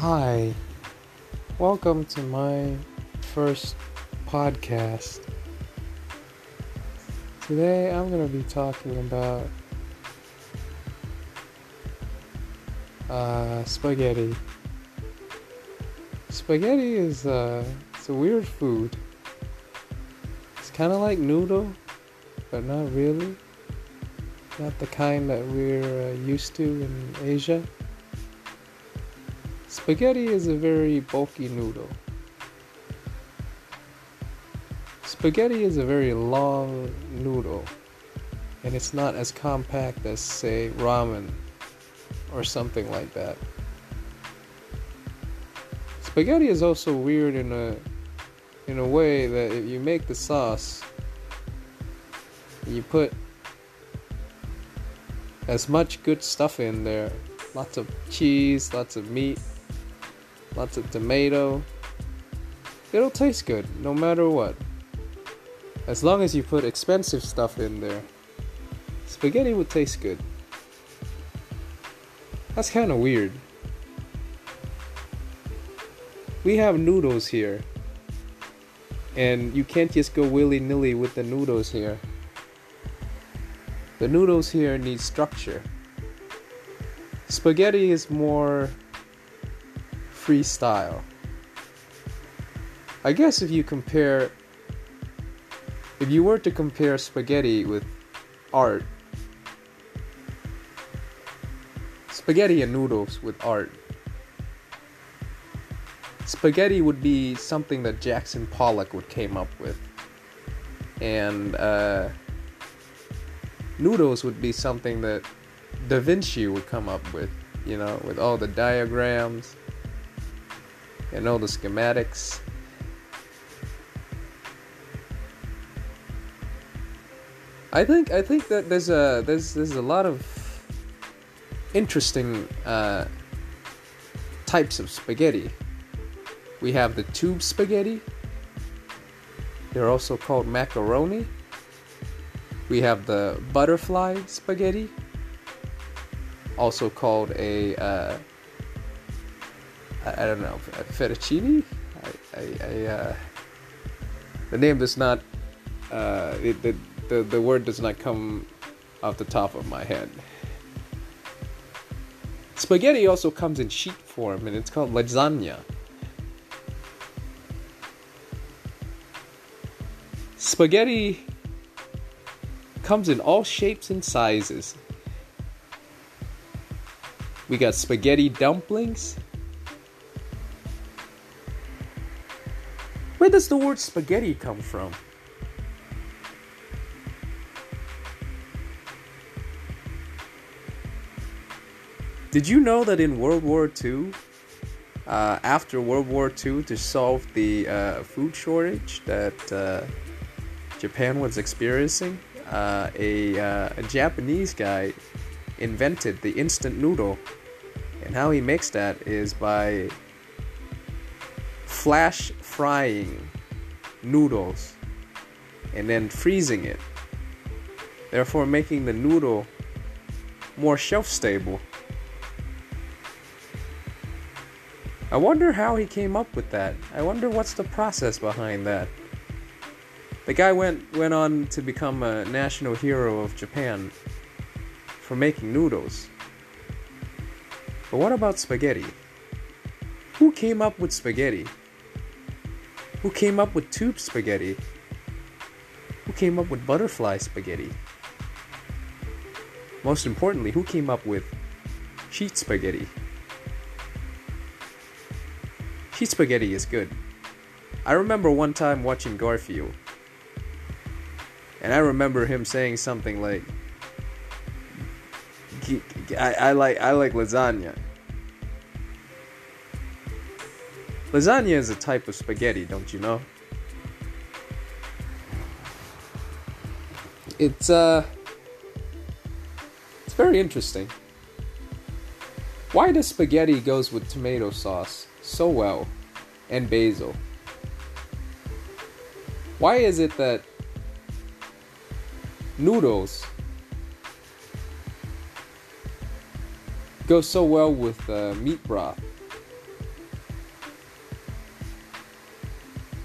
Hi, welcome to my first podcast. Today I'm going to be talking about uh, spaghetti. Spaghetti is uh, it's a weird food. It's kind of like noodle, but not really. Not the kind that we're uh, used to in Asia. Spaghetti is a very bulky noodle. Spaghetti is a very long noodle, and it's not as compact as, say, ramen or something like that. Spaghetti is also weird in a in a way that if you make the sauce, you put as much good stuff in there, lots of cheese, lots of meat, lots of tomato. It'll taste good no matter what. As long as you put expensive stuff in there, spaghetti would taste good. That's kind of weird. We have noodles here, and you can't just go willy nilly with the noodles here. The noodles here need structure. Spaghetti is more freestyle. I guess if you compare, if you were to compare spaghetti with art, spaghetti and noodles with art, spaghetti would be something that Jackson Pollock would came up with, and uh, noodles would be something that Da Vinci would come up with, you know, with all the diagrams and all the schematics. I think I think that there's a there's there's a lot of interesting uh, types of spaghetti. We have the tube spaghetti. They're also called macaroni. We have the butterfly spaghetti, also called a uh, I, I, don't know fettuccine. I, I, I uh, the name does not uh, it, the, the the word does not come off the top of my head. Spaghetti also comes in sheet form, and it's called lasagna. Spaghetti comes in all shapes and sizes. We got spaghetti dumplings. Where does the word spaghetti come from? Did you know that in World War II, uh, after World War II, to solve the uh, food shortage that uh, Japan was experiencing, uh, a, uh, a Japanese guy invented the instant noodle. And how he makes that is by flash frying noodles and then freezing it, therefore making the noodle more shelf stable. I wonder how he came up with that. I wonder what's the process behind that. The guy went went on to become a national hero of Japan for making noodles. But what about spaghetti? Who came up with spaghetti? Who came up with tube spaghetti? Who came up with butterfly spaghetti? Most importantly, who came up with sheet spaghetti? Sheet spaghetti is good. I remember one time watching Garfield, and I remember him saying something like, I, I like I like lasagna. Lasagna is a type of spaghetti, don't you know? It's uh it's very interesting. Why does spaghetti goes with tomato sauce so well and basil? Why is it that noodles goes so well with uh, meat broth.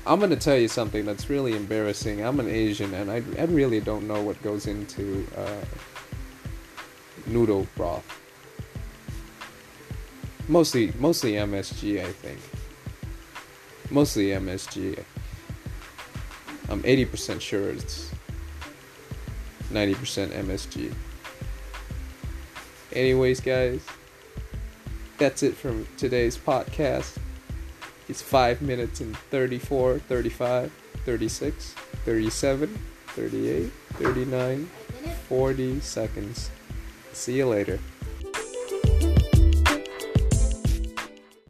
I'm gonna tell you something that's really embarrassing. I'm an Asian, and I, I really don't know what goes into uh, noodle broth. Mostly, mostly MSG, I think. Mostly MSG. I'm 80% sure it's 90% MSG. Anyways, guys, that's it from today's podcast. It's 5 minutes and 34, 35, 36, 37, 38, 39, 40 seconds. See you later.